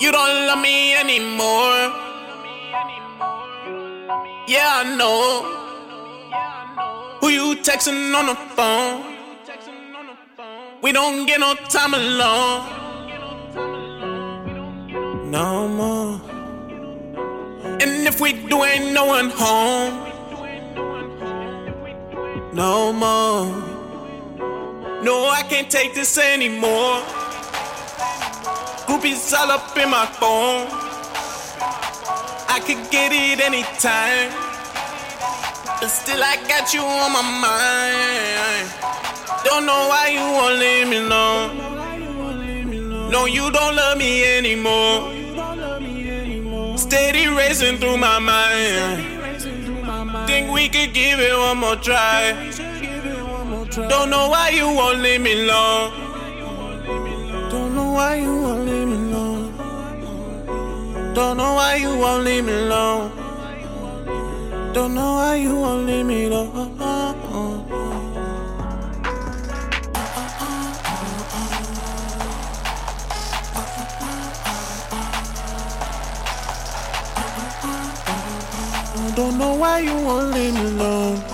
You don't love me anymore. Yeah, I know. Who you texting on the phone? We don't get no time alone. No more. And if we do, ain't no one home. No more. No, I can't take this anymore. Groupies all up in my phone. I could get it anytime. But still, I got you on my mind. Don't know why you won't leave me alone. No, you don't love me anymore. Steady racing through my mind. Think we could give it one more try. Don't know why you won't leave me alone. Don't know why you Don't know why you won't leave me alone. Don't know why you won't leave me alone. Don't know why you won't leave me alone.